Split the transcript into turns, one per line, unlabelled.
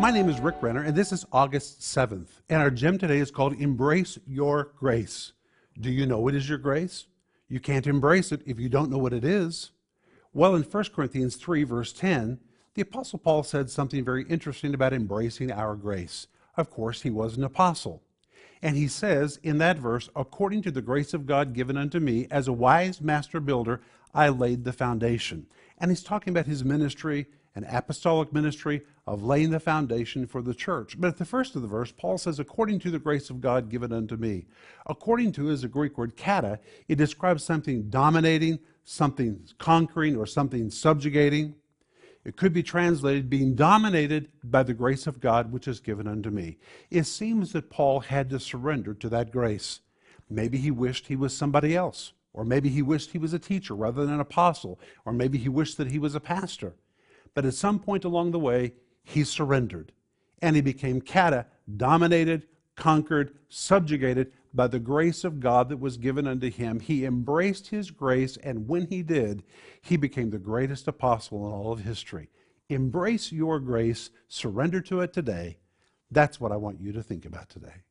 My name is Rick Renner, and this is August 7th. And our gem today is called Embrace Your Grace. Do you know what is your grace? You can't embrace it if you don't know what it is. Well, in 1 Corinthians 3, verse 10, the Apostle Paul said something very interesting about embracing our grace. Of course, he was an apostle. And he says in that verse, according to the grace of God given unto me, as a wise master builder, I laid the foundation. And he's talking about his ministry, an apostolic ministry of laying the foundation for the church. But at the first of the verse, Paul says, according to the grace of God given unto me. According to is a Greek word kata. It describes something dominating, something conquering, or something subjugating. It could be translated being dominated by the grace of God which is given unto me. It seems that Paul had to surrender to that grace. Maybe he wished he was somebody else, or maybe he wished he was a teacher rather than an apostle, or maybe he wished that he was a pastor. But at some point along the way, he surrendered and he became kata, dominated, conquered, subjugated by the grace of God that was given unto him. He embraced his grace, and when he did, he became the greatest apostle in all of history. Embrace your grace, surrender to it today. That's what I want you to think about today.